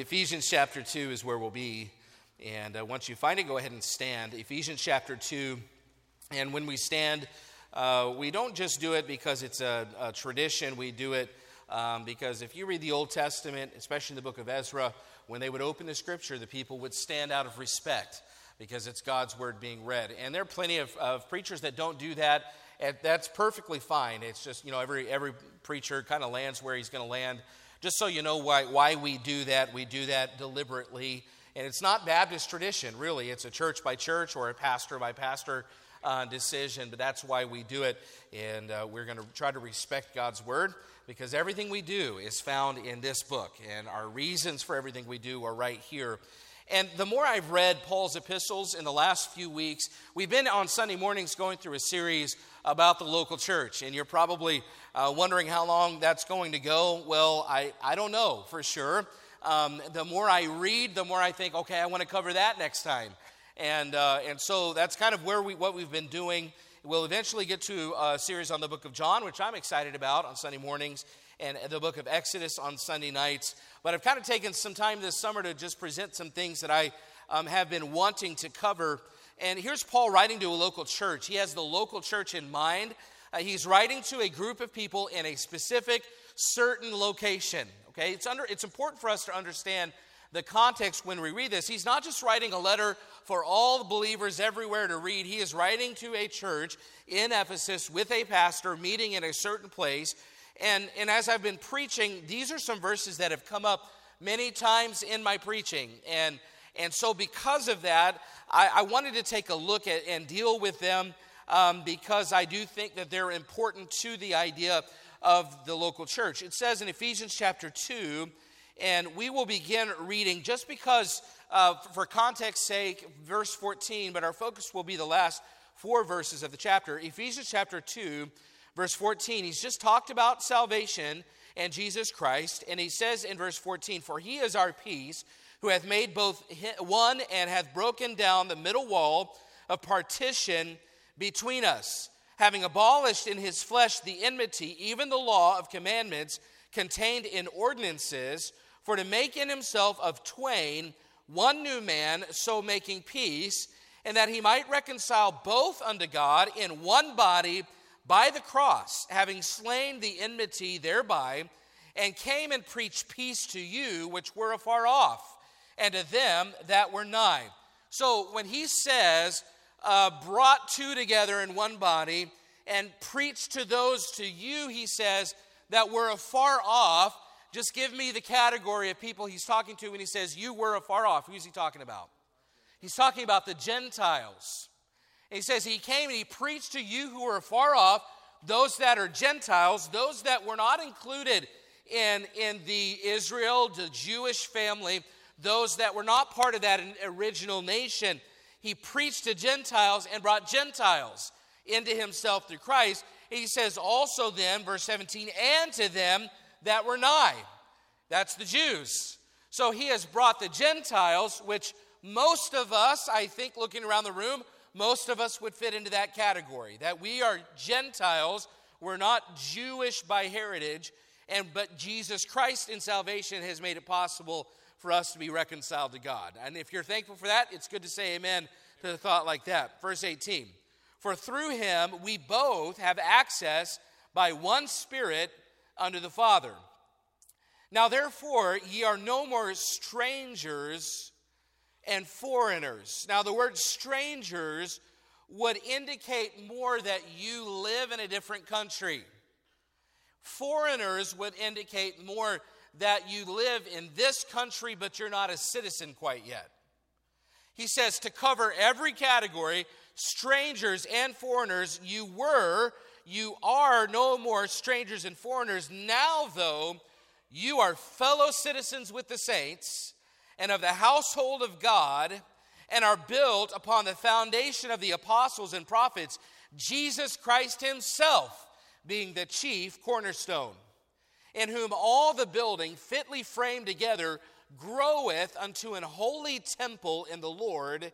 Ephesians chapter 2 is where we'll be. And uh, once you find it, go ahead and stand. Ephesians chapter 2. And when we stand, uh, we don't just do it because it's a, a tradition, we do it um, because if you read the Old Testament, especially in the book of Ezra, when they would open the scripture, the people would stand out of respect because it's God's word being read. And there are plenty of, of preachers that don't do that, and that's perfectly fine. It's just, you know, every, every preacher kind of lands where he's going to land. Just so you know why, why we do that, we do that deliberately. And it's not Baptist tradition, really. It's a church by church or a pastor by pastor uh, decision, but that's why we do it. And uh, we're going to try to respect God's word because everything we do is found in this book, and our reasons for everything we do are right here. And the more I've read Paul's epistles in the last few weeks, we've been on Sunday mornings going through a series about the local church. And you're probably uh, wondering how long that's going to go. Well, I, I don't know for sure. Um, the more I read, the more I think, okay, I want to cover that next time. And, uh, and so that's kind of where we, what we've been doing. We'll eventually get to a series on the book of John, which I'm excited about on Sunday mornings, and the book of Exodus on Sunday nights. But I've kind of taken some time this summer to just present some things that I um, have been wanting to cover and here's Paul writing to a local church. He has the local church in mind. Uh, he's writing to a group of people in a specific, certain location. Okay, it's, under, it's important for us to understand the context when we read this. He's not just writing a letter for all believers everywhere to read, he is writing to a church in Ephesus with a pastor meeting in a certain place. And, and as I've been preaching, these are some verses that have come up many times in my preaching. And and so, because of that, I, I wanted to take a look at and deal with them um, because I do think that they're important to the idea of the local church. It says in Ephesians chapter 2, and we will begin reading just because, uh, for context sake, verse 14, but our focus will be the last four verses of the chapter. Ephesians chapter 2, verse 14, he's just talked about salvation and Jesus Christ, and he says in verse 14, For he is our peace who hath made both one and hath broken down the middle wall of partition between us, having abolished in his flesh the enmity, even the law of commandments contained in ordinances, for to make in himself of twain one new man, so making peace, and that he might reconcile both unto God in one body by the cross, having slain the enmity thereby, and came and preached peace to you which were afar off and to them that were nigh. So when he says, uh, brought two together in one body and preached to those to you, he says, that were afar off, just give me the category of people he's talking to when he says, You were afar off. Who's he talking about? He's talking about the Gentiles. He says, He came and he preached to you who were far off, those that are Gentiles, those that were not included in, in the Israel, the Jewish family, those that were not part of that original nation. He preached to Gentiles and brought Gentiles into himself through Christ. He says also then, verse 17, and to them that were nigh. That's the Jews. So he has brought the Gentiles, which most of us, I think, looking around the room, most of us would fit into that category. That we are Gentiles, we're not Jewish by heritage, and but Jesus Christ in salvation has made it possible for us to be reconciled to God. And if you're thankful for that, it's good to say amen to a thought like that. Verse 18 For through him we both have access by one Spirit unto the Father. Now, therefore, ye are no more strangers and foreigners. Now, the word strangers would indicate more that you live in a different country. Foreigners would indicate more that you live in this country, but you're not a citizen quite yet. He says to cover every category, strangers and foreigners, you were, you are no more strangers and foreigners. Now, though, you are fellow citizens with the saints and of the household of God and are built upon the foundation of the apostles and prophets, Jesus Christ Himself being the chief cornerstone in whom all the building fitly framed together groweth unto an holy temple in the Lord,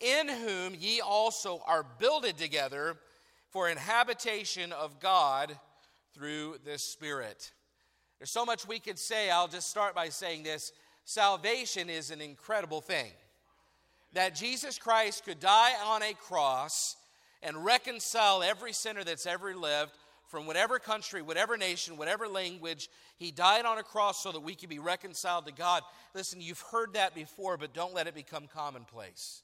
in whom ye also are builded together for an habitation of God through the Spirit. There's so much we could say. I'll just start by saying this salvation is an incredible thing. That Jesus Christ could die on a cross and reconcile every sinner that's ever lived from whatever country, whatever nation, whatever language. He died on a cross so that we could be reconciled to God. Listen, you've heard that before, but don't let it become commonplace.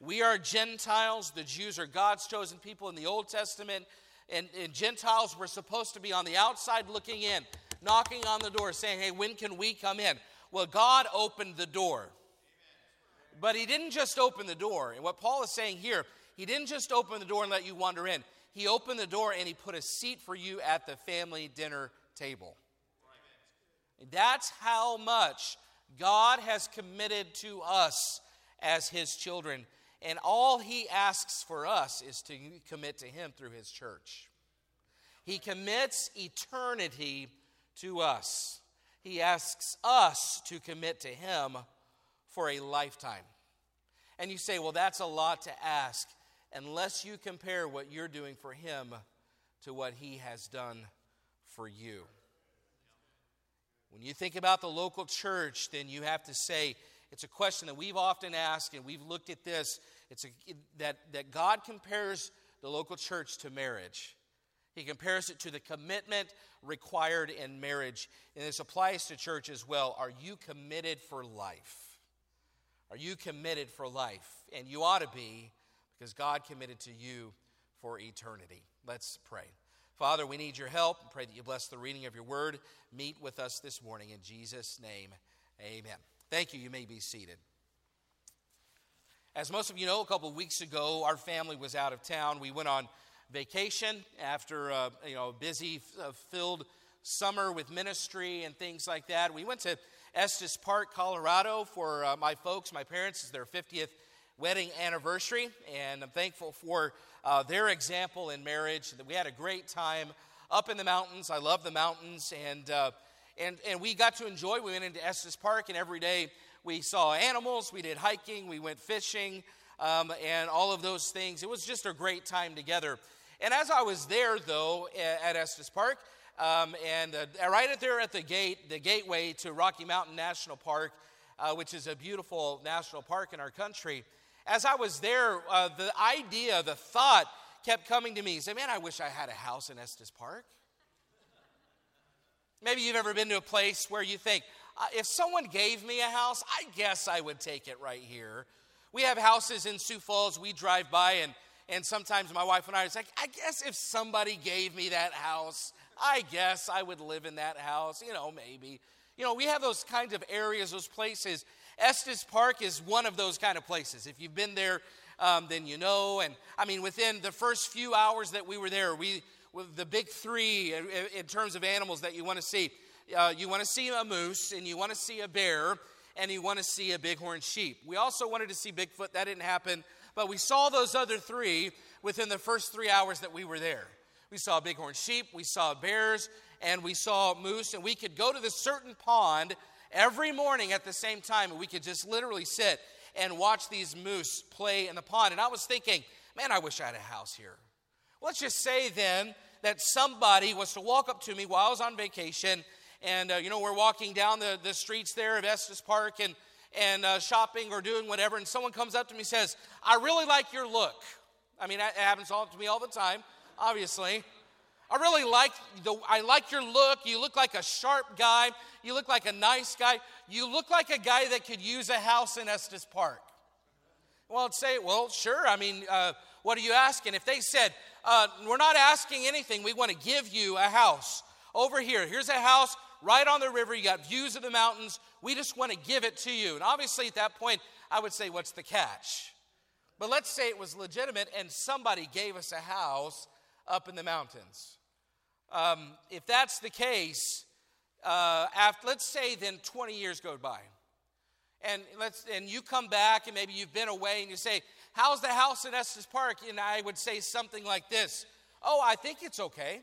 We are Gentiles. The Jews are God's chosen people in the Old Testament. And, and, Gentiles were supposed to be on the outside looking in, knocking on the door, saying, Hey, when can we come in? Well, God opened the door. But He didn't just open the door. And what Paul is saying here, He didn't just open the door and let you wander in. He opened the door and He put a seat for you at the family dinner table. That's how much God has committed to us as His children. And all He asks for us is to commit to Him through His church. He commits eternity to us. He asks us to commit to Him for a lifetime. And you say, well, that's a lot to ask unless you compare what you're doing for Him to what He has done for you. When you think about the local church, then you have to say, it's a question that we've often asked, and we've looked at this. It's a, that, that God compares the local church to marriage. He compares it to the commitment required in marriage. And this applies to church as well. Are you committed for life? Are you committed for life? And you ought to be because God committed to you for eternity. Let's pray. Father, we need your help. Pray that you bless the reading of your word. Meet with us this morning in Jesus' name. Amen. Thank you. You may be seated. As most of you know, a couple of weeks ago, our family was out of town. We went on vacation after a you know, busy, uh, filled summer with ministry and things like that. We went to Estes Park, Colorado for uh, my folks, my parents. It's their 50th wedding anniversary, and I'm thankful for uh, their example in marriage. We had a great time up in the mountains. I love the mountains, and uh, and, and we got to enjoy. We went into Estes Park, and every day we saw animals, we did hiking, we went fishing, um, and all of those things. It was just a great time together. And as I was there, though, at Estes Park, um, and uh, right there at the gate, the gateway to Rocky Mountain National Park, uh, which is a beautiful national park in our country, as I was there, uh, the idea, the thought kept coming to me. Say, man, I wish I had a house in Estes Park. Maybe you've ever been to a place where you think, uh, if someone gave me a house, I guess I would take it right here. We have houses in Sioux Falls we drive by, and, and sometimes my wife and I are like, I guess if somebody gave me that house, I guess I would live in that house. You know, maybe. You know, we have those kinds of areas, those places. Estes Park is one of those kind of places. If you've been there, um, then you know. And I mean, within the first few hours that we were there, we the big three in terms of animals that you want to see. Uh, you want to see a moose, and you want to see a bear, and you want to see a bighorn sheep. We also wanted to see Bigfoot. That didn't happen, but we saw those other three within the first three hours that we were there. We saw bighorn sheep, we saw bears, and we saw moose, and we could go to this certain pond every morning at the same time, and we could just literally sit and watch these moose play in the pond. And I was thinking, man, I wish I had a house here. Let's just say then that somebody was to walk up to me while I was on vacation, and uh, you know, we're walking down the, the streets there of Estes Park and, and uh, shopping or doing whatever, and someone comes up to me and says, I really like your look. I mean, it happens all, to me all the time, obviously. I really like the I like your look. You look like a sharp guy. You look like a nice guy. You look like a guy that could use a house in Estes Park. Well, I'd say, well, sure. I mean, uh, what are you asking? If they said, uh, we're not asking anything, we want to give you a house over here. Here's a house right on the river. You got views of the mountains. We just want to give it to you. And obviously, at that point, I would say, what's the catch? But let's say it was legitimate and somebody gave us a house up in the mountains. Um, if that's the case, uh, after, let's say then 20 years go by. And, let's, and you come back and maybe you've been away and you say, How's the house in Estes Park? And I would say something like this Oh, I think it's okay.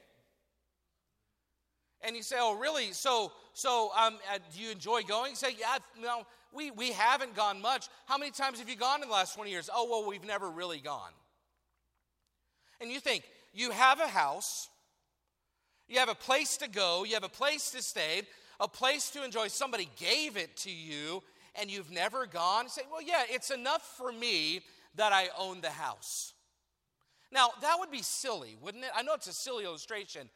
And you say, Oh, really? So, so um, uh, do you enjoy going? You say, Yeah, no, we, we haven't gone much. How many times have you gone in the last 20 years? Oh, well, we've never really gone. And you think, You have a house, you have a place to go, you have a place to stay, a place to enjoy. Somebody gave it to you and you've never gone. Say, well, yeah, it's enough for me that I own the house. Now, that would be silly, wouldn't it? I know it's a silly illustration,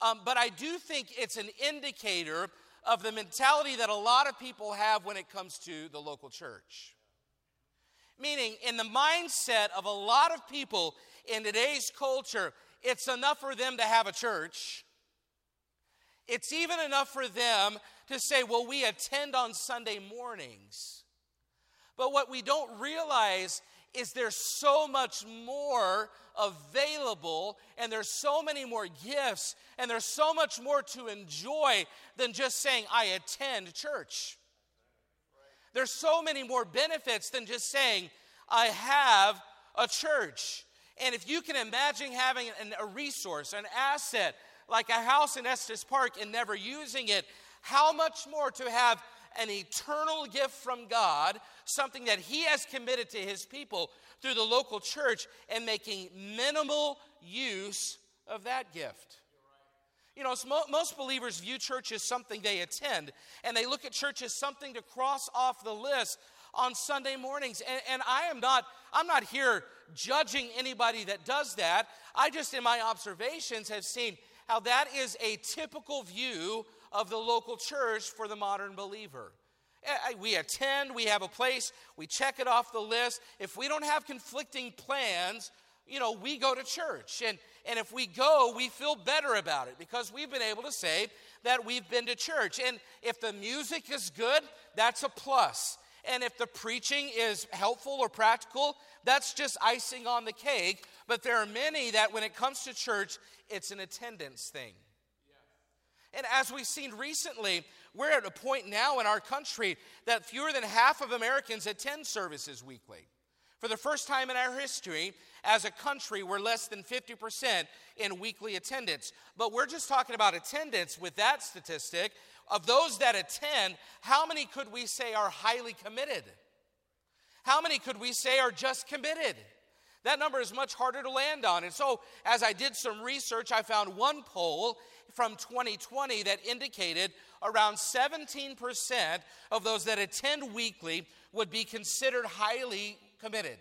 um, but I do think it's an indicator of the mentality that a lot of people have when it comes to the local church. Meaning, in the mindset of a lot of people in today's culture, it's enough for them to have a church. It's even enough for them to say, well, we attend on Sunday mornings. But what we don't realize is there's so much more available and there's so many more gifts and there's so much more to enjoy than just saying I attend church. There's so many more benefits than just saying I have a church. And if you can imagine having an, a resource, an asset like a house in Estes Park and never using it, how much more to have an eternal gift from God, something that He has committed to His people through the local church, and making minimal use of that gift. You know, most believers view church as something they attend, and they look at church as something to cross off the list on Sunday mornings. And, and, I am not, I'm not here judging anybody that does that. I just, in my observations, have seen how that is a typical view of the local church for the modern believer. Eh, we attend, we have a place, we check it off the list. If we don't have conflicting plans, you know, we go to church. And, and if we go, we feel better about it because we've been able to say that we've been to church. And if the music is good, that's a plus. And if the preaching is helpful or practical, that's just icing on the cake. But there are many that when it comes to church, it's an attendance thing. And as we've seen recently, we're at a point now in our country that fewer than half of Americans attend services weekly. For the first time in our history, as a country, we're less than 50% in weekly attendance. But we're just talking about attendance with that statistic. Of those that attend, how many could we say are highly committed? How many could we say are just committed? That number is much harder to land on. And so, as I did some research, I found one poll from 2020 that indicated around 17% of those that attend weekly would be considered highly committed.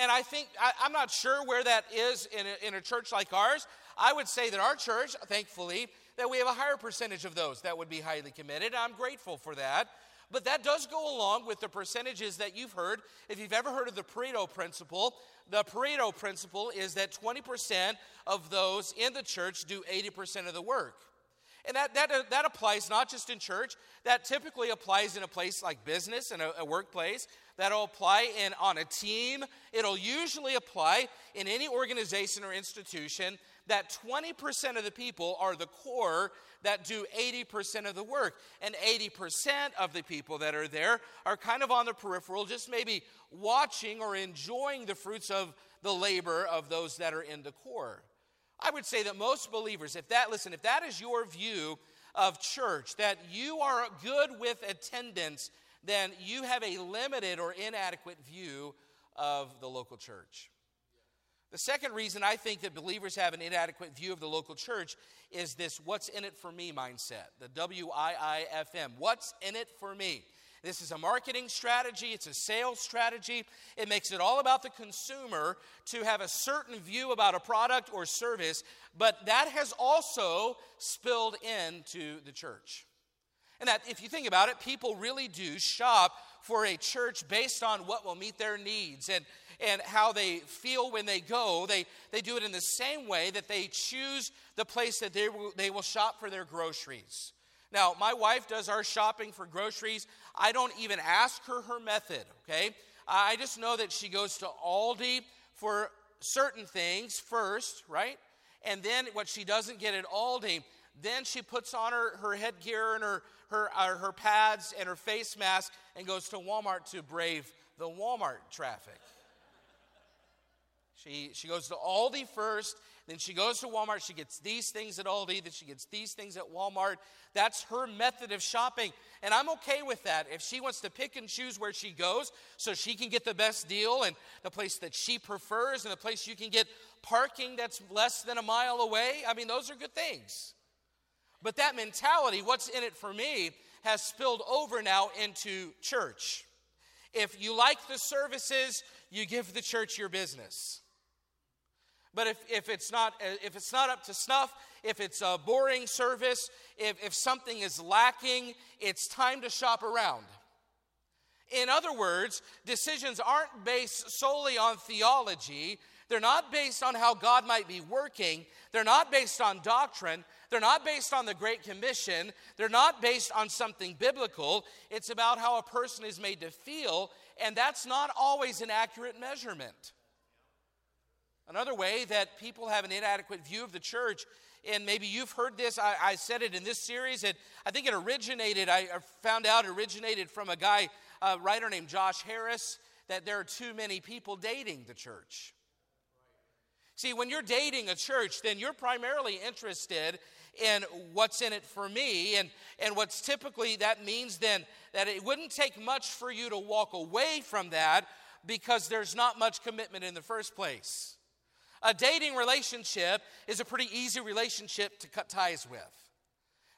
And I think, I'm not sure where that is in a, church like ours. I would say that our church, thankfully, that we have a higher percentage of those that would be highly committed. I'm grateful for that. But that does go along with the percentages that you've heard. If you've ever heard of the Pareto principle, the Pareto principle is that 20% of those in the church do 80% of the work. And that, that, that applies not just in church, that typically applies in a place like business and a, a workplace. That'll apply in, on a team. It'll usually apply in any organization or institution that 20% of the people are the core that do 80% of the work. And 80% of the people that are there are kind of on the peripheral, just maybe watching or enjoying the fruits of the labor of those that are in the core. I would say that most believers, if that, listen, if that is your view of church, that you are good with attendance, then you have a limited or inadequate view of the local church. The second reason I think that believers have an inadequate view of the local church is this what's in it for me mindset, the W I I F M. What's in it for me? This is a marketing strategy, it's a sales strategy. It makes it all about the consumer to have a certain view about a product or service, but that has also spilled into the church. And that, if you think about it, people really do shop for a church based on what will meet their needs and, and how they feel when they go. They, they do it in the same way that they choose the place that they will, they will shop for their groceries. Now, my wife does our shopping for groceries. I don't even ask her her method, okay? I just know that she goes to Aldi for certain things first, right? And then what she doesn't get at Aldi, then she puts on her, her headgear and her, her, uh, her pads and her face mask and goes to Walmart to brave the Walmart traffic. She, she goes to Aldi first, then she goes to Walmart. She gets these things at Aldi, then she gets these things at Walmart. That's her method of shopping. And I'm okay with that. If she wants to pick and choose where she goes so she can get the best deal and the place that she prefers and the place you can get parking that's less than a mile away, I mean, those are good things. But that mentality, what's in it for me, has spilled over now into church. If you like the services, you give the church your business. But if, if, it's not, uh, if it's not up to snuff, if it's a boring service, if, if something is lacking, it's time to shop around. In other words, decisions aren't based solely on theology, they're not based on how God might be working. They're not based on doctrine. They're not based on the Great Commission. They're not based on something biblical. It's about how a person is made to feel, and that's not always an accurate measurement. Another way that people have an inadequate view of the church, and maybe you've heard this, I, I said it in this series, it, I think it originated, I found out originated from a guy, a writer named Josh Harris, that there are too many people dating the church. See, when you're dating a church, then you're primarily interested in what's in it for me. And, and what's typically that means then that it wouldn't take much for you to walk away from that because there's not much commitment in the first place. A dating relationship is a pretty easy relationship to cut ties with.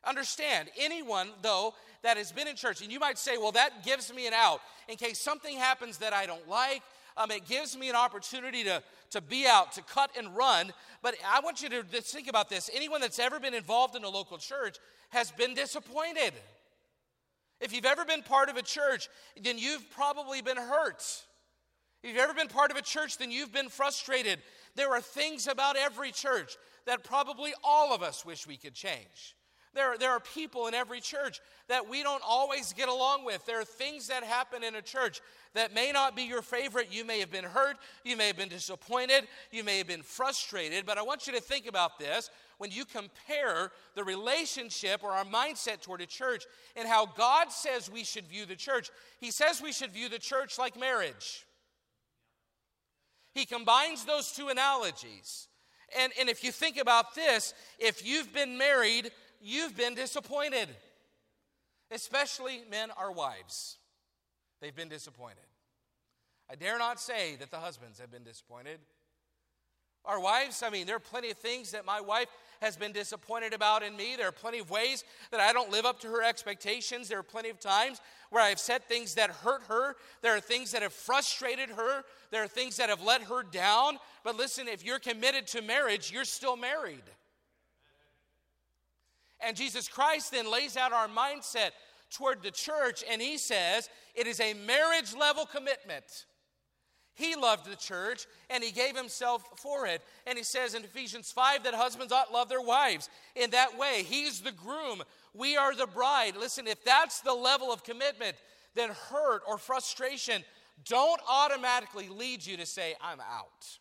Understand, anyone, though, that has been in church, and you might say, well, that gives me an out in case something happens that I don't like. Um, it gives me an opportunity to, to be out, to cut and run. But I want you to think about this. Anyone that's ever been involved in a local church has been disappointed. If you've ever been part of a church, then you've probably been hurt. If you've ever been part of a church, then you've been frustrated. There are things about every church that probably all of us wish we could change. There, there are people in every church that we don't always get along with. There are things that happen in a church that may not be your favorite. You may have been hurt, you may have been disappointed, you may have been frustrated, but I want you to think about this when you compare the relationship or our mindset toward a church and how God says we should view the church. He says we should view the church like marriage. He combines those two analogies. And, and if you think about this, if you've been married you've been disappointed. Especially men our wives. They've been disappointed. I dare not say that the husbands have been disappointed. Our wives, I mean, there are plenty of things that my wife has been disappointed about in me. There are plenty of ways that I don't live up to her expectations. There are plenty of times where I have said things that hurt her. There are things that have frustrated her. There are things that have let her down. But listen, if you're committed to marriage, you're still married. And Jesus Christ then lays out our mindset toward the church, and he says it is a marriage level commitment. He loved the church and he gave himself for it. And he says in Ephesians 5 that husbands ought to love their wives in that way. He's the groom, we are the bride. Listen, if that's the level of commitment, then hurt or frustration don't automatically lead you to say, I'm out.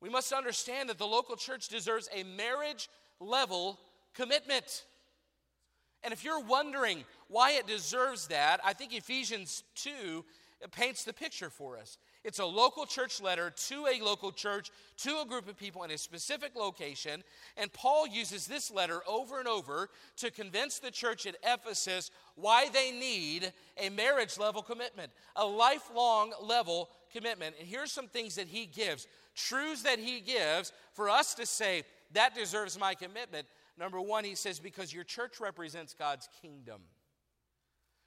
We must understand that the local church deserves a marriage level commitment. And if you're wondering why it deserves that, I think Ephesians 2 paints the picture for us. It's a local church letter to a local church, to a group of people in a specific location. And Paul uses this letter over and over to convince the church at Ephesus why they need a marriage level commitment, a lifelong level commitment. And here's some things that he gives, truths that he gives for us to say, that deserves my commitment. Number one, he says, because your church represents God's kingdom.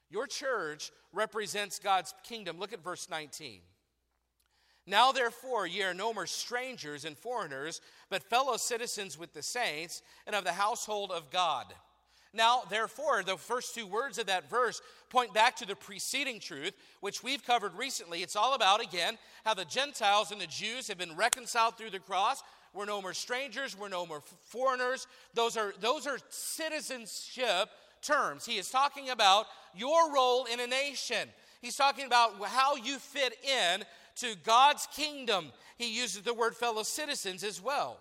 Your church represents God's kingdom. Look at verse 19. Now, therefore, ye are no more strangers and foreigners, but fellow citizens with the saints and of the household of God. Now, therefore, the first two words of that verse point back to the preceding truth, which we've covered recently. It's all about, again, how the Gentiles and the Jews have been reconciled through the cross. We're no more strangers. We're no more foreigners. Those are, those are citizenship terms. He is talking about your role in a nation. He's talking about how you fit in to God's kingdom. He uses the word fellow citizens as well.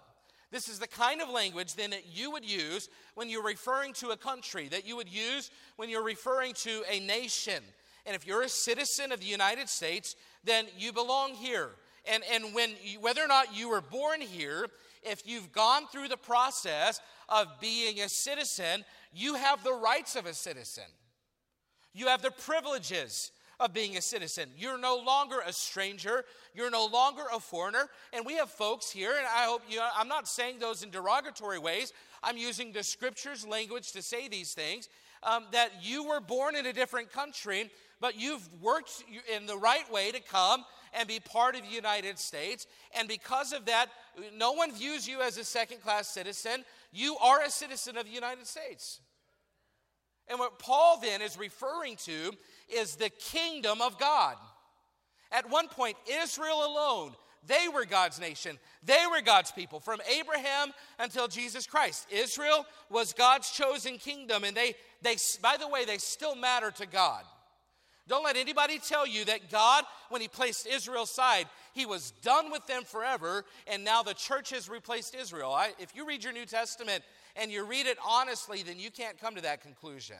This is the kind of language then that you would use when you're referring to a country, that you would use when you're referring to a nation. And if you're a citizen of the United States, then you belong here. And, and when you, whether or not you were born here, if you've gone through the process of being a citizen, you have the rights of a citizen. You have the privileges of being a citizen. You're no longer a stranger. You're no longer a foreigner. And we have folks here, and I hope you, I'm not saying those in derogatory ways. I'm using the scriptures language to say these things. Um, that you were born in a different country, but you've worked in the right way to come and be part of the United States. And because of that, no one views you as a second class citizen. You are a citizen of the United States. And what Paul then is referring to is the kingdom of God. At one point, Israel alone, they were God's nation. They were God's people from Abraham until Jesus Christ. Israel was God's chosen kingdom, and they, they by the way, they still matter to God. Don't let anybody tell you that God, when He placed Israel aside, He was done with them forever, and now the church has replaced Israel. I, if you read your New Testament and you read it honestly, then you can't come to that conclusion.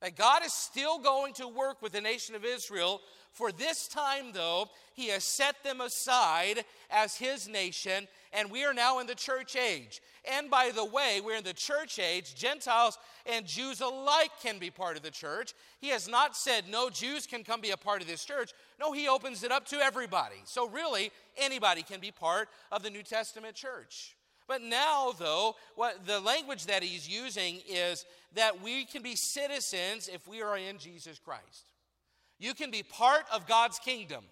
That God is still going to work with the nation of Israel. For this time, though, He has set them aside as His nation, and we are now in the church age. And by the way, we're in the church age. Gentiles and Jews alike can be part of the church. He has not said no Jews can come be a part of this church. No, He opens it up to everybody. So, really, anybody can be part of the New Testament church. But now, though, what the language that he's using is that we can be citizens if we are in Jesus Christ. You can be part of God's kingdom.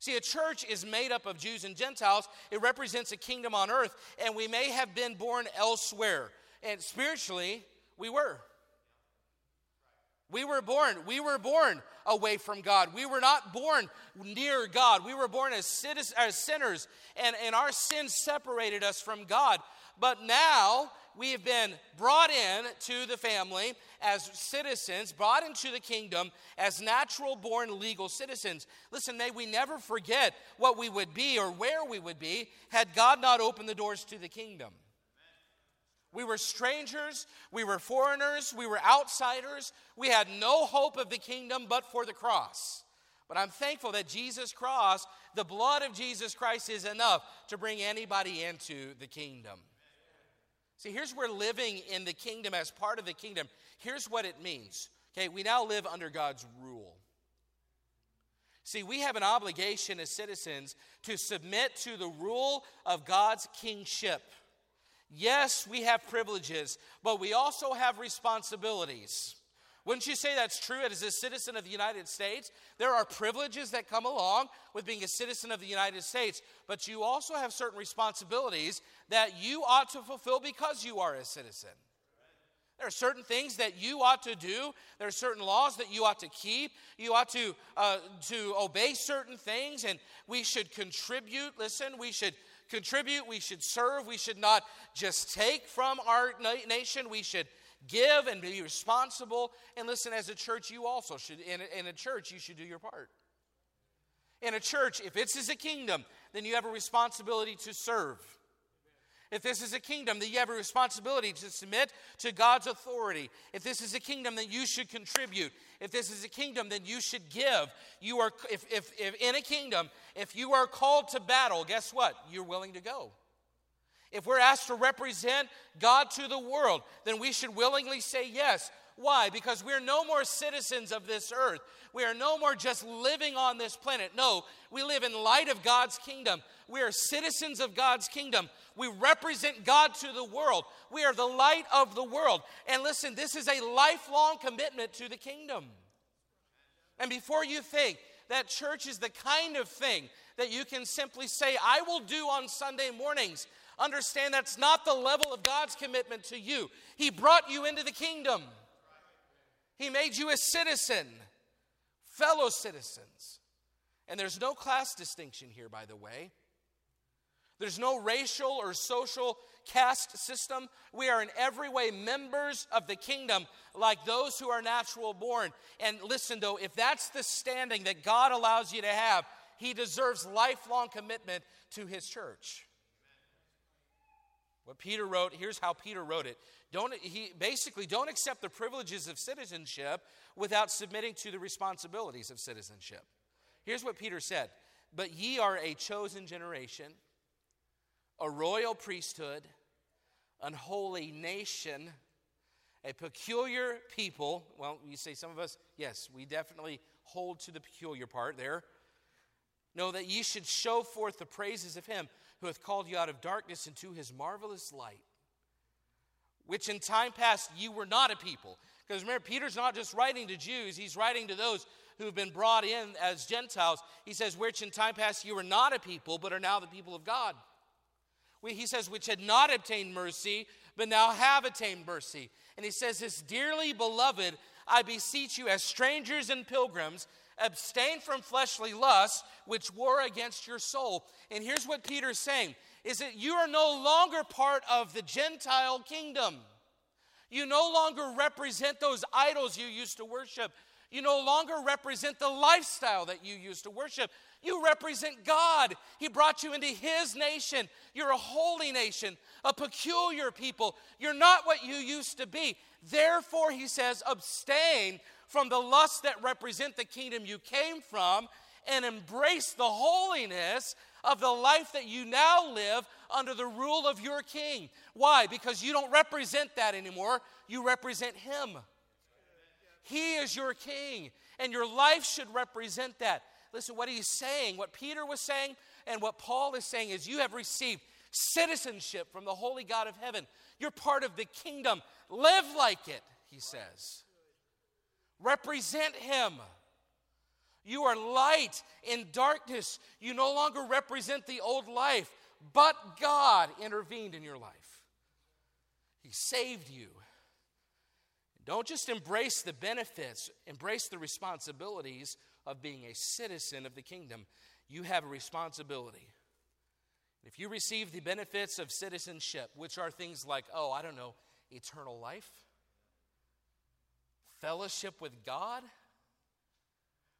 See, a church is made up of Jews and Gentiles. It represents a kingdom on earth, and we may have been born elsewhere. And spiritually, we were. We were born, we were born away from God. We were not born near God. We were born as, citizens, as sinners, and, and our sins separated us from God. But now we have been brought in to the family as citizens, brought into the kingdom as natural born legal citizens. Listen, may we never forget what we would be or where we would be had God not opened the doors to the kingdom. We were strangers, we were foreigners, we were outsiders. We had no hope of the kingdom but for the cross. But I'm thankful that Jesus' cross, the blood of Jesus Christ, is enough to bring anybody into the kingdom. See, here's where living in the kingdom as part of the kingdom, here's what it means. Okay, we now live under God's rule. See, we have an obligation as citizens to submit to the rule of God's kingship. Yes, we have privileges, but we also have responsibilities. Wouldn't you say that's true as a citizen of the United States? There are privileges that come along with being a citizen of the United States, but you also have certain responsibilities that you ought to fulfill because you are a citizen. There are certain things that you ought to do. There are certain laws that you ought to keep. You ought to, uh, to obey certain things, and we should contribute. Listen, we should contribute, we should serve, we should not just take from our nation, we should give and be responsible. And listen, as a church, you also should, in a, in a church, you should do your part. In a church, if it's as a kingdom, then you have a responsibility to serve. If this is a kingdom, then you have a responsibility to submit to God's authority. If this is a kingdom, then you should contribute. If this is a kingdom, then you should give. You are, if, if, if in a kingdom, if you are called to battle, guess what? You're willing to go. If we're asked to represent God to the world, then we should willingly say yes. Why? Because we're no more citizens of this earth. We are no more just living on this planet. No, we live in light of God's kingdom. We are citizens of God's kingdom. We represent God to the world. We are the light of the world. And listen, this is a lifelong commitment to the kingdom. And before you think that church is the kind of thing that you can simply say, I will do on Sunday mornings, understand that's not the level of God's commitment to you. He brought you into the kingdom, He made you a citizen, fellow citizens. And there's no class distinction here, by the way. There's no racial or social caste system. We are in every way members of the kingdom, like those who are natural born. And listen, though, if that's the standing that God allows you to have, He deserves lifelong commitment to His church. What Peter wrote, here's how Peter wrote it. Don't, he basically don't accept the privileges of citizenship without submitting to the responsibilities of citizenship. Here's what Peter said But ye are a chosen generation a royal priesthood, an holy nation, a peculiar people. Well, you say some of us, yes, we definitely hold to the peculiar part there. Know that ye should show forth the praises of him who hath called you out of darkness into his marvelous light, which in time past you were not a people. Because remember, Peter's not just writing to Jews, he's writing to those who have been brought in as Gentiles. He says, Which in time past you were not a people, but are now the people of God. He says, Which had not obtained mercy, but now have attained mercy. And he says, This dearly beloved, I beseech you, as strangers and pilgrims, abstain from fleshly lusts which war against your soul. And here's what Peter's saying is that you are no longer part of the Gentile kingdom. You no longer represent those idols you used to worship. You no longer represent the lifestyle that you used to worship. You represent God. He brought you into His nation. You're a holy nation, a peculiar people. You're not what you used to be. Therefore, He says, abstain from the lusts that represent the kingdom you came from and embrace the holiness of the life that you now live under the rule of your king. Why? Because you don't represent that anymore, you represent him. He is your king, and your life should represent that. Listen, what he's saying, what Peter was saying, and what Paul is saying is you have received citizenship from the holy God of heaven. You're part of the kingdom. Live like it, he says. Represent Him. You are light in darkness. You no longer represent the old life, but God intervened in your life. He saved you. Don't just embrace the benefits, embrace the responsibilities of being a citizen of the kingdom. You have a responsibility. If you receive the benefits of citizenship, which are things like, oh, I don't know, eternal life, fellowship with God,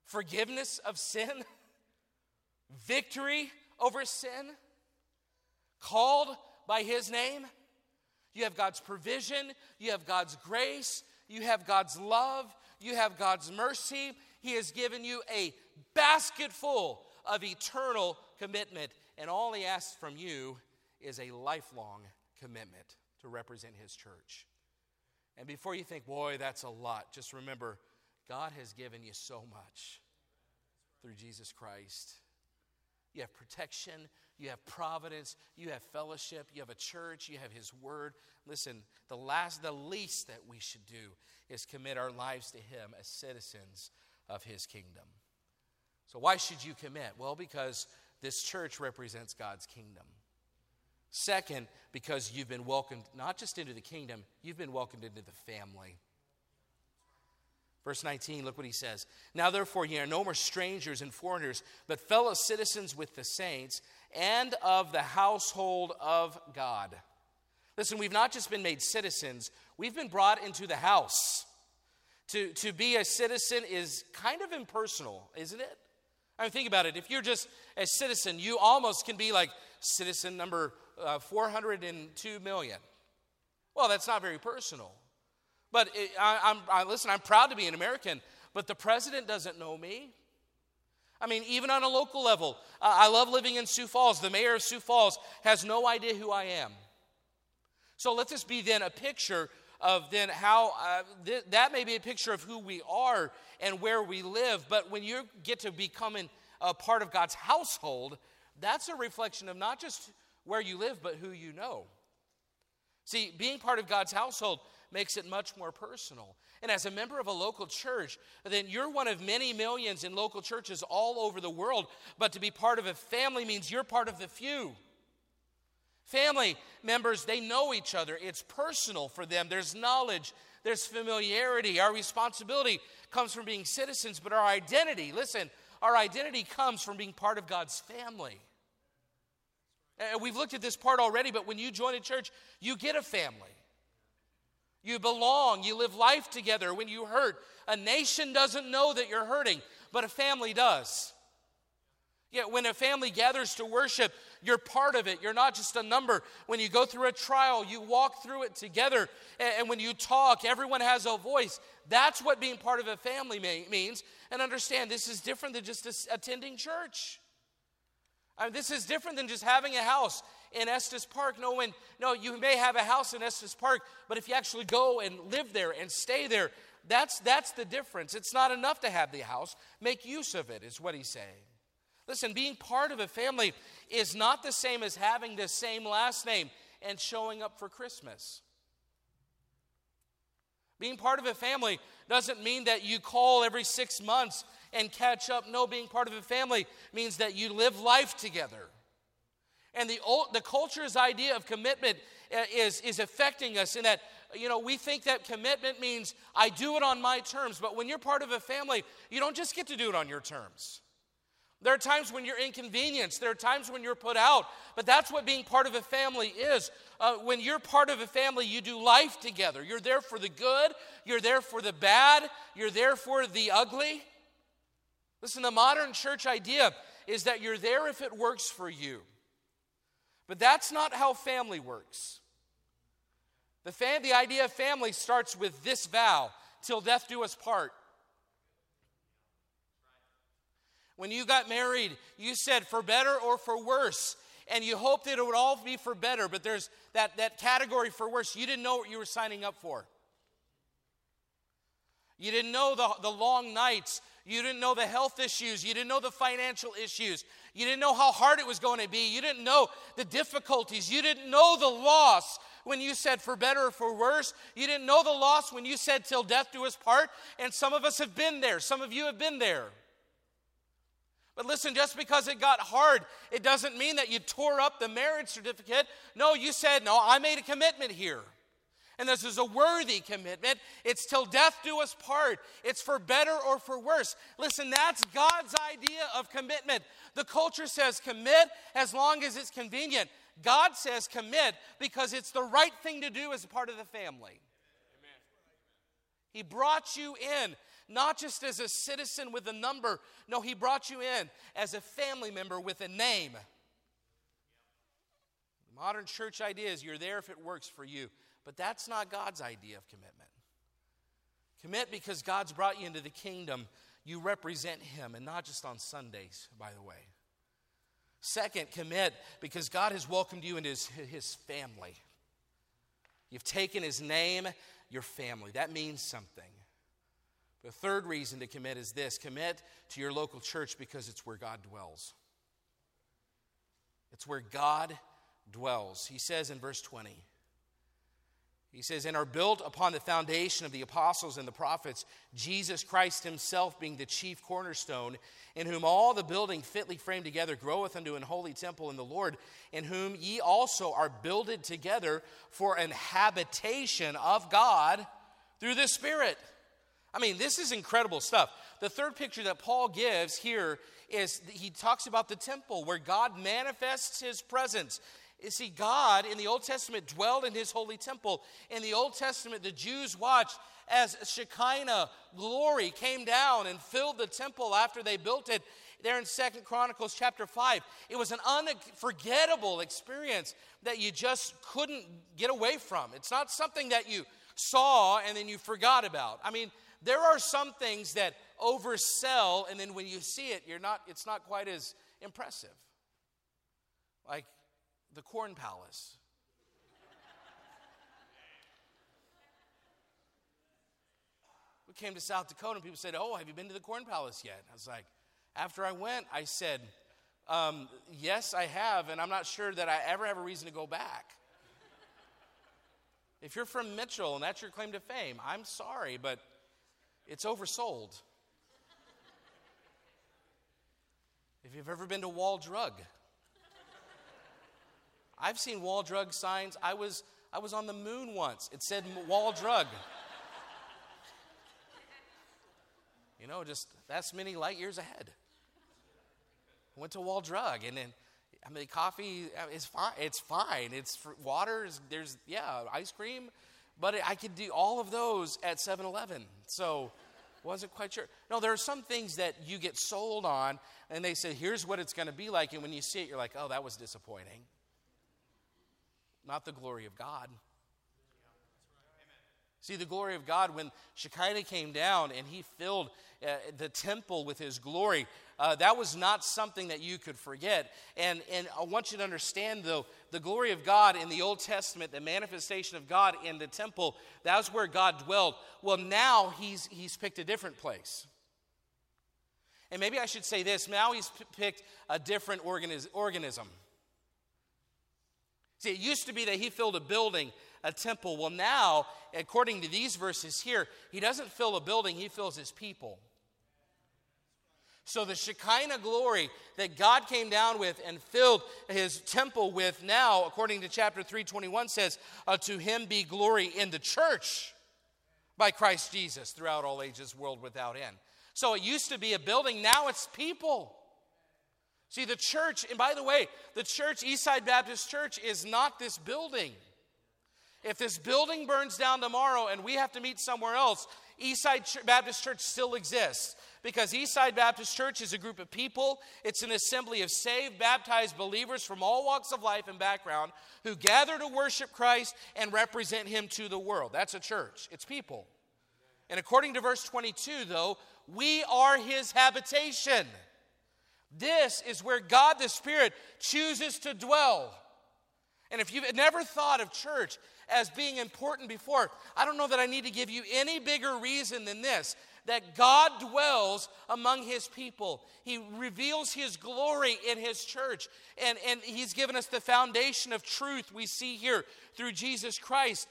forgiveness of sin, victory over sin, called by His name. You have God's provision, you have God's grace, you have God's love, you have God's mercy. He has given you a basket full of eternal commitment, and all He asks from you is a lifelong commitment to represent His church. And before you think, boy, that's a lot, just remember God has given you so much through Jesus Christ. You have protection, you have providence, you have fellowship, you have a church, you have His Word. Listen, the last, the least that we should do is commit our lives to Him as citizens of His kingdom. So, why should you commit? Well, because this church represents God's kingdom. Second, because you've been welcomed not just into the kingdom, you've been welcomed into the family. Verse 19, look what he says. Now, therefore, ye are no more strangers and foreigners, but fellow citizens with the saints and of the household of God. Listen, we've not just been made citizens, we've been brought into the house. To, to be a citizen is kind of impersonal, isn't it? I mean, think about it. If you're just a citizen, you almost can be like citizen number uh, 402 million. Well, that's not very personal. But it, I, I, listen, I'm proud to be an American, but the president doesn't know me. I mean, even on a local level, uh, I love living in Sioux Falls. The mayor of Sioux Falls has no idea who I am. So let this be then a picture of then how uh, th- that may be a picture of who we are and where we live. But when you get to becoming a part of God's household, that's a reflection of not just where you live, but who you know. See, being part of God's household makes it much more personal. And as a member of a local church, then you're one of many millions in local churches all over the world. But to be part of a family means you're part of the few. Family members, they know each other. It's personal for them. There's knowledge, there's familiarity. Our responsibility comes from being citizens, but our identity, listen, our identity comes from being part of God's family. And we've looked at this part already, but when you join a church, you get a family. You belong, you live life together. When you hurt, a nation doesn't know that you're hurting, but a family does. Yet when a family gathers to worship, you're part of it. You're not just a number. When you go through a trial, you walk through it together. And when you talk, everyone has a voice. That's what being part of a family means. And understand, this is different than just attending church. I mean, this is different than just having a house. in Estes Park. No, when, no, you may have a house in Estes Park, but if you actually go and live there and stay there, that's, that's the difference. It's not enough to have the house. Make use of it, is what he's saying. Listen, being part of a family is not the same as having the same last name and showing up for Christmas. Being part of a family doesn't mean that you call every six months and catch up. No, being part of a family means that you live life together. And the, old, the culture's idea of commitment uh, is, is affecting us in that, you know, we think that commitment means I do it on my terms. But when you're part of a family, you don't just get to do it on your terms. There are times when you're inconvenienced. There are times when you're put out. But that's what being part of a family is. Uh, when you're part of a family, you do life together. You're there for the good, you're there for the bad, you're there for the ugly. Listen, the modern church idea is that you're there if it works for you. But that's not how family works. The, fam- the idea of family starts with this vow till death do us part. When you got married, you said for better or for worse. And you hoped that it would all be for better, but there's that, that category for worse. You didn't know what you were signing up for. You didn't know the, the long nights. You didn't know the health issues. You didn't know the financial issues. You didn't know how hard it was going to be. You didn't know the difficulties. You didn't know the loss when you said for better or for worse. You didn't know the loss when you said till death do us part. And some of us have been there. Some of you have been there. But listen, just because it got hard, it doesn't mean that you tore up the marriage certificate. No, you said, No, I made a commitment here. And this is a worthy commitment. It's till death do us part. It's for better or for worse. Listen, that's God's idea of commitment. The culture says commit as long as it's convenient. God says commit because it's the right thing to do as a part of the family. Amen. He brought you in not just as a citizen with a number. No, He brought you in as a family member with a name. Modern church idea is you're there if it works for you, but that's not God's idea of commitment. Commit because God's brought you into the kingdom. You represent Him, and not just on Sundays, by the way. Second, commit because God has welcomed you into His, his family. You've taken His name, your family. That means something. The third reason to commit is this commit to your local church because it's where God dwells. It's where God dwells. He says in verse 20, he says, and are built upon the foundation of the apostles and the prophets, Jesus Christ himself being the chief cornerstone, in whom all the building fitly framed together groweth unto an holy temple in the Lord, in whom ye also are builded together for an habitation of God through the Spirit. I mean, this is incredible stuff. The third picture that Paul gives here is he talks about the temple where God manifests his presence. You see, God in the Old Testament dwelled in his holy temple. In the Old Testament, the Jews watched as Shekinah glory came down and filled the temple after they built it. There in Second Chronicles chapter 5, it was an unforgettable experience that you just couldn't get away from. It's not something that you saw and then you forgot about. I mean, there are some things that oversell, and then when you see it, you're not, it's not quite as impressive. Like the Corn Palace. we came to South Dakota, and people said, Oh, have you been to the Corn Palace yet? I was like, After I went, I said, um, Yes, I have, and I'm not sure that I ever have a reason to go back. If you're from Mitchell and that's your claim to fame, I'm sorry, but it's oversold. if you've ever been to Wall Drug, I've seen Wall Drug signs. I was, I was on the moon once. It said Wall Drug. you know, just that's many light years ahead. Went to Wall Drug, and then I mean, coffee is fine. It's fine. It's water. Is, There's yeah, ice cream, but I could do all of those at 7-Eleven. So wasn't quite sure. No, there are some things that you get sold on, and they say, here's what it's going to be like. And when you see it, you're like, oh, that was disappointing. Not the glory of God. See, the glory of God, when Shekinah came down and he filled uh, the temple with his glory, uh, that was not something that you could forget. And, and I want you to understand, though, the glory of God in the Old Testament, the manifestation of God in the temple, that was where God dwelled. Well, now he's, he's picked a different place. And maybe I should say this now he's p- picked a different organiz- organism. See, it used to be that he filled a building a temple. Well, now, according to these verses here, he doesn't fill a building, he fills his people. So the Shekinah glory that God came down with and filled his temple with now, according to chapter 321, says, uh, To him be glory in the church by Christ Jesus throughout all ages, world without end. So it used to be a building, now it's people. See, the church, and by the way, the church, Eastside Baptist Church, is not this building. If this building burns down tomorrow and we have to meet somewhere else, Eastside Baptist Church still exists because Eastside Baptist Church is a group of people. It's an assembly of saved, baptized believers from all walks of life and background who gather to worship Christ and represent Him to the world. That's a church, it's people. And according to verse 22, though, we are His habitation. This is where God the Spirit chooses to dwell. And if you've never thought of church as being important before, I don't know that I need to give you any bigger reason than this that God dwells among his people. He reveals his glory in his church. And, and he's given us the foundation of truth we see here through Jesus Christ.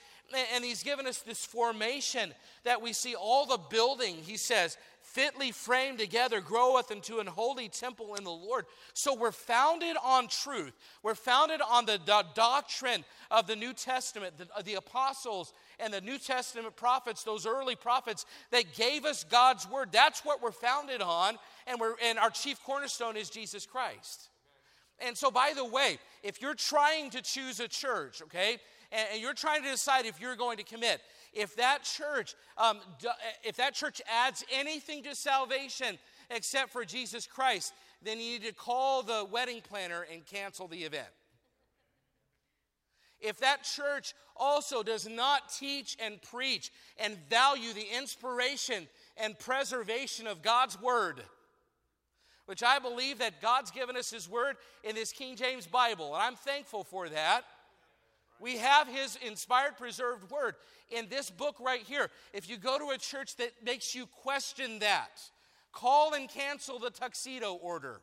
And he's given us this formation that we see all the building, he says, fitly framed together, groweth into an holy temple in the Lord. So we're founded on truth. We're founded on the do- doctrine of the New Testament, the, the apostles and the New Testament prophets, those early prophets that gave us God's word. That's what we're founded on, and, we're, and our chief cornerstone is Jesus Christ. And so, by the way, if you're trying to choose a church, okay, and you're trying to decide if you're going to commit, if that church, um, if that church adds anything to salvation except for Jesus Christ, then you need to call the wedding planner and cancel the event. If that church also does not teach and preach and value the inspiration and preservation of God's word, which I believe that God's given us His word in this King James Bible, and I'm thankful for that. We have His inspired, preserved word in this book right here. If you go to a church that makes you question that, call and cancel the tuxedo order.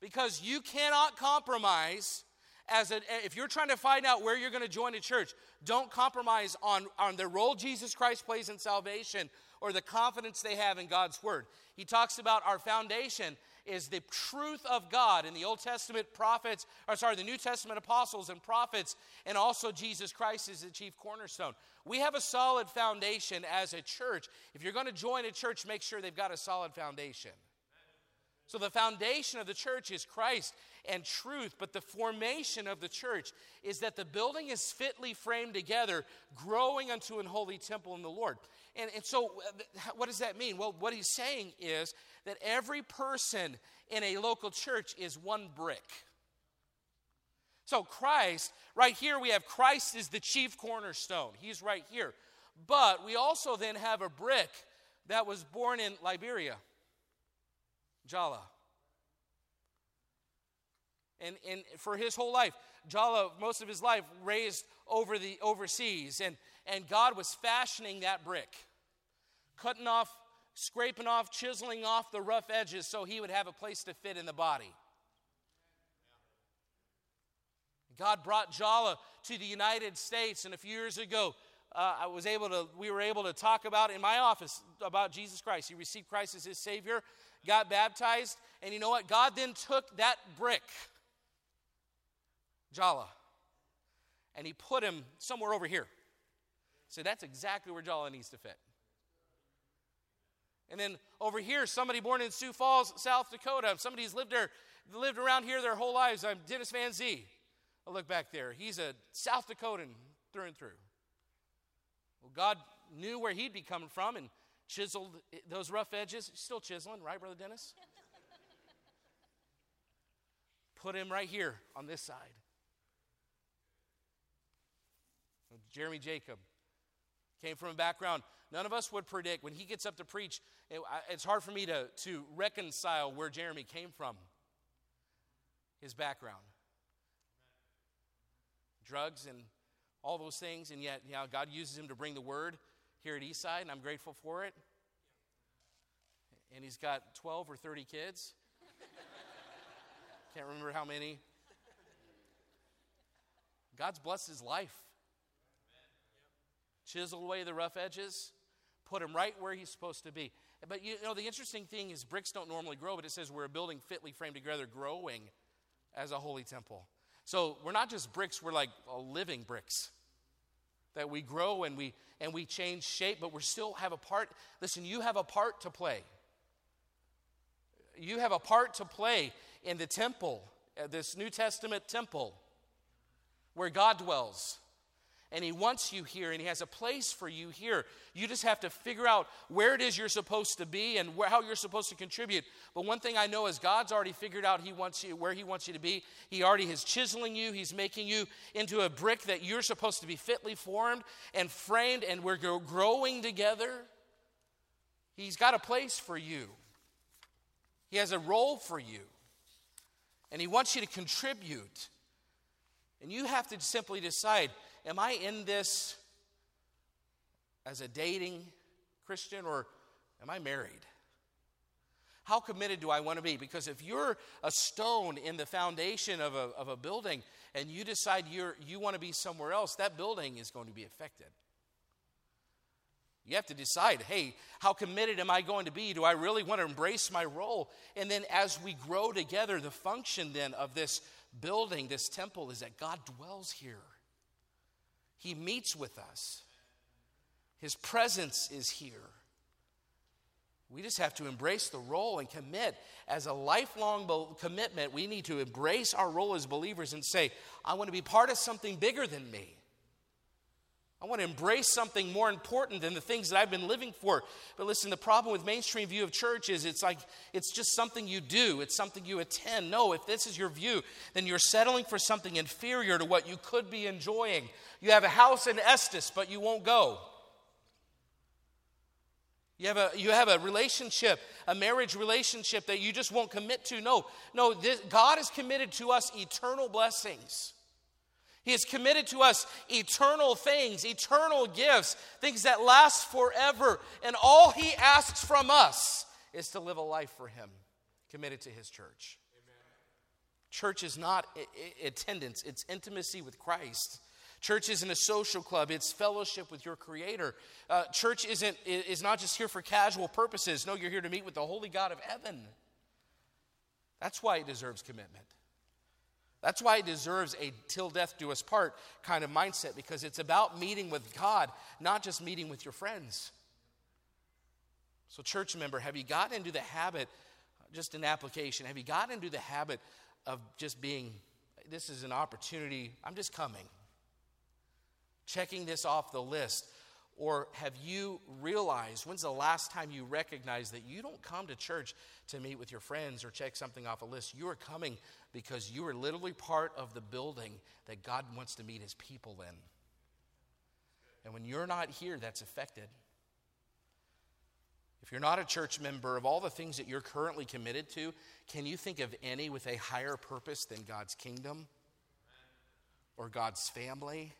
Because you cannot compromise as a, if you're trying to find out where you're going to join a church, don't compromise on, on the role Jesus Christ plays in salvation or the confidence they have in God's word. He talks about our foundation is the truth of God in the Old Testament prophets, or sorry, the New Testament apostles and prophets, and also Jesus Christ is the chief cornerstone. We have a solid foundation as a church. If you're going to join a church, make sure they've got a solid foundation. So the foundation of the church is Christ and truth, but the formation of the church is that the building is fitly framed together, growing unto an holy temple in the Lord. And, and so, uh, what does that mean? Well, what he's saying is that every person in a local church is one brick. So, Christ, right here, we have Christ is the chief cornerstone. He's right here. But we also then have a brick that was born in Liberia. Jala. And, and for his whole life, Jala, most of his life, raised over the overseas. And, and God was fashioning that brick, cutting off, scraping off, chiseling off the rough edges so he would have a place to fit in the body. God brought Jala to the United States, and a few years ago, uh, I was able to, we were able to talk about in my office about Jesus Christ. He received Christ as his Savior got baptized, and you know what? God then took that brick, Jala, and he put him somewhere over here. So that's exactly where Jala needs to fit. And then over here, somebody born in Sioux Falls, South Dakota, somebody's lived there, lived around here their whole lives. I'm Dennis Van Zee. I look back there. He's a South Dakotan through and through. Well, God knew where he'd be coming from, and chiseled those rough edges. Still chiseling, right, Brother Dennis? Put him right here on this side. Jeremy Jacob, came from a background none of us would predict. When he gets up to preach, it, it's hard for me to, to reconcile where Jeremy came from, his background. Drugs and all those things, and yet you know, God uses him to bring the word here at Eastside, and I'm grateful for it. And he's got 12 or 30 kids. Can't remember how many. God's blessed his life. Chiseled away the rough edges, put him right where he's supposed to be. But you know, the interesting thing is bricks don't normally grow, but it says we're a building fitly framed together, growing as a holy temple. So we're not just bricks, we're like living bricks. That we grow and we and we change shape, but we still have a part. Listen, you have a part to play. You have a part to play in the temple, uh, this New Testament temple where God dwells. And He wants you here, and He has a place for you here. You just have to figure out where it is you're supposed to be and where, how you're supposed to contribute. But one thing I know is God's already figured out He wants you where He wants you to be. He already is chiseling you. He's making you into a brick that you're supposed to be fitly formed and framed, and we're growing together. He's got a place for you. He has a role for you. And He wants you to contribute. And you have to simply decide am I in this as a dating Christian or am I married? How committed do I want to be? Because if you're a stone in the foundation of a, of a building and you decide you're, you want to be somewhere else, that building is going to be affected. You have to decide hey, how committed am I going to be? Do I really want to embrace my role? And then as we grow together, the function then of this building, this temple, is that God dwells here. He meets with us, His presence is here. We just have to embrace the role and commit. As a lifelong commitment, we need to embrace our role as believers and say, I want to be part of something bigger than me. I want to embrace something more important than the things that I've been living for. But listen, the problem with mainstream view of church is it's like it's just something you do, it's something you attend. No, if this is your view, then you're settling for something inferior to what you could be enjoying. You have a house in Estes, but you won't go. You have, a, you have a relationship, a marriage relationship that you just won't commit to. No, no, this, God is committed to us eternal blessings. He has committed to us eternal things, eternal gifts, things that last forever. And all He asks from us is to live a life for Him, committed to His church. Amen. Church is not attendance, it's intimacy with Christ. Church isn't a social club, it's fellowship with your Creator. Uh, church isn't, is not just here for casual purposes. No, you're here to meet with the Holy God of heaven. That's why it deserves commitment. That's why it deserves a till death do us part kind of mindset because it's about meeting with God, not just meeting with your friends. So, church member, have you gotten into the habit, just an application, have you gotten into the habit of just being, this is an opportunity, I'm just coming, checking this off the list? Or have you realized when's the last time you recognized that you don't come to church to meet with your friends or check something off a list? You are coming because you are literally part of the building that God wants to meet his people in. And when you're not here, that's affected. If you're not a church member, of all the things that you're currently committed to, can you think of any with a higher purpose than God's kingdom or God's family?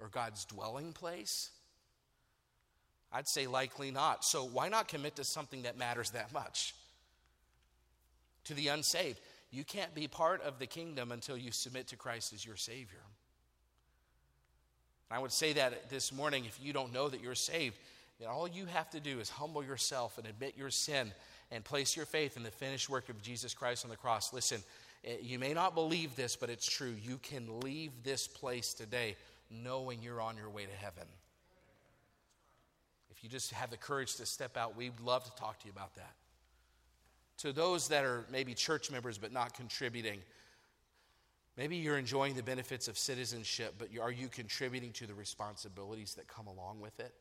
Or God's dwelling place? I'd say likely not. So why not commit to something that matters that much? To the unsaved, you can't be part of the kingdom until you submit to Christ as your Savior. I would say that this morning, if you don't know that you're saved, then all you have to do is humble yourself and admit your sin and place your faith in the finished work of Jesus Christ on the cross. Listen, eh, you may not believe this, but it's true. You can leave this place today knowing you're on your way to heaven. If you just have the courage to step out, we'd love to talk to you about that. To those that are maybe church members but not contributing, maybe you're enjoying the benefits of citizenship, but are you contributing to the responsibilities that come along with it?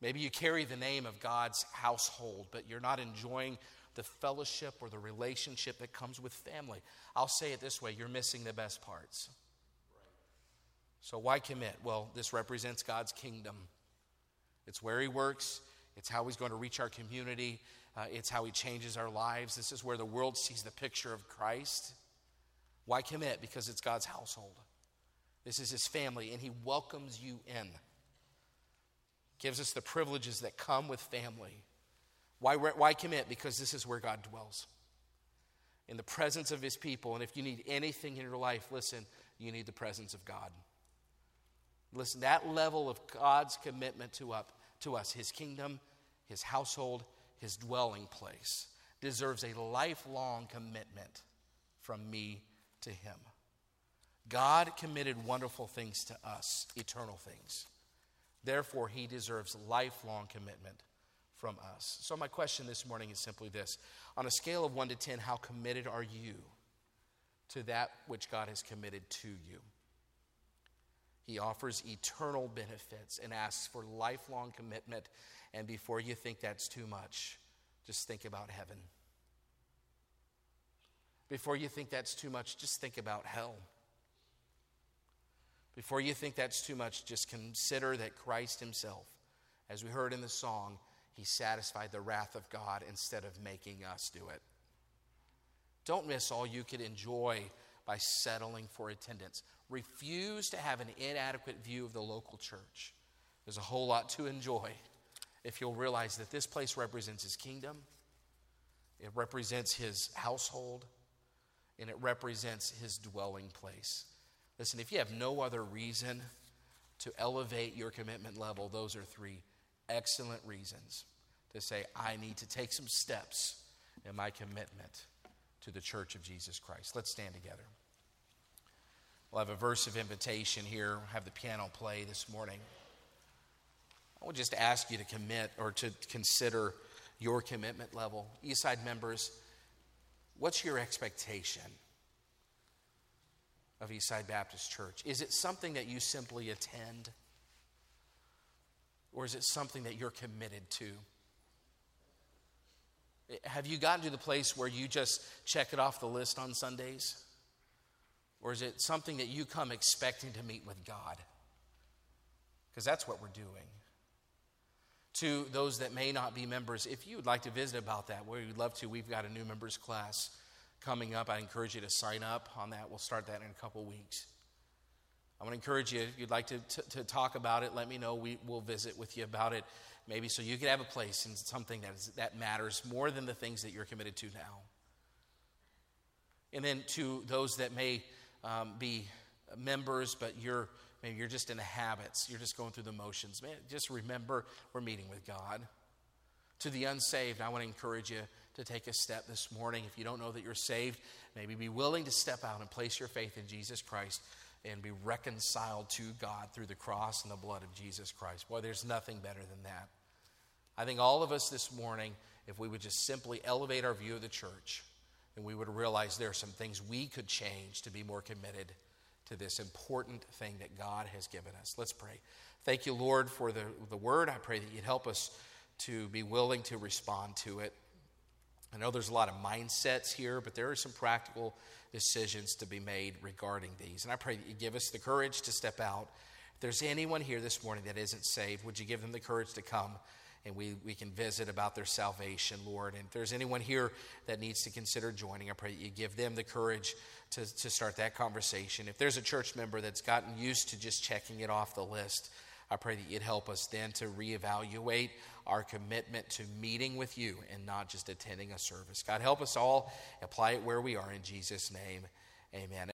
Maybe you carry the name of God's household, but you're not enjoying the fellowship or the relationship that comes with family. I'll say it this way you're missing the best parts. So, why commit? Well, this represents God's kingdom. It's where He works, it's how He's going to reach our community, uh, it's how He changes our lives. This is where the world sees the picture of Christ. Why commit? Because it's God's household. This is His family, and He welcomes you in. Gives us the privileges that come with family. Why, why commit? Because this is where God dwells in the presence of His people. And if you need anything in your life, listen, you need the presence of God. Listen, that level of God's commitment to, up, to us, His kingdom, His household, His dwelling place, deserves a lifelong commitment from me to Him. God committed wonderful things to us, eternal things. Therefore, He deserves lifelong commitment from us. So, my question this morning is simply this On a scale of 1 to 10, how committed are you to that which God has committed to you? He offers eternal benefits and asks for lifelong commitment. And before you think that's too much, just think about heaven. Before you think that's too much, just think about hell. Before you think that's too much, just consider that Christ Himself, as we heard in the song, He satisfied the wrath of God instead of making us do it. Don't miss all you could enjoy by settling for attendance refuse to have an inadequate view of the local church. There's a whole lot to enjoy if you'll realize that this place represents his kingdom, it represents his household, and it represents his dwelling place. Listen, if you have no other reason to elevate your commitment level, those are three excellent reasons to say, I need to take some steps in my commitment to the church of Jesus Christ. Let's stand together. We'll have a verse of invitation here, have the piano play this morning. I would just ask you to commit or to consider your commitment level. Eastside members, what's your expectation of Eastside Baptist Church? Is it something that you simply attend? Or is it something that you're committed to? Have you gotten to the place where you just check it off the list on Sundays? Or is it something that you come expecting to meet with God? Because that's what we're doing. To those that may not be members, if you would like to visit about that, we would love to. We've got a new members class coming up. I encourage you to sign up on that. We'll start that in a couple weeks. I want to encourage you, if you'd like to, to, to, talk about it, let me know. We will visit with you about it, maybe so you could have a place in something that, is, that matters more than the things that you're committed to now. And then to those that may um, be members, but you're maybe you're just in the habits, you're just going through the motions. Man, just remember we're meeting with God. To the unsaved, I want to encourage you to take a step this morning. If you don't know that you're saved, maybe be willing to step out and place your faith in Jesus Christ and be reconciled to God through the cross and the blood of Jesus Christ. Boy, there's nothing better than that. I think all of us this morning, if we would just simply elevate our view of the church, and we would realize there are some things we could change to be more committed to this important thing that God has given us. Let's pray. Thank you, Lord, for the, the word. I pray that you'd help us to be willing to respond to it. I know there's a lot of mindsets here, but there are some practical decisions to be made regarding these. And I pray that you give us the courage to step out. If there's anyone here this morning that isn't saved, would you give them the courage to come and we, we can visit about their salvation, Lord. And if there's anyone here that needs to consider joining, I pray that you give them the courage to, to start that conversation. If there's a church member that's gotten used to just checking it off the list, I pray that you'd help us then to reevaluate our commitment to meeting with you and not just attending a service. God, help us all apply it where we are in Jesus' name. Amen.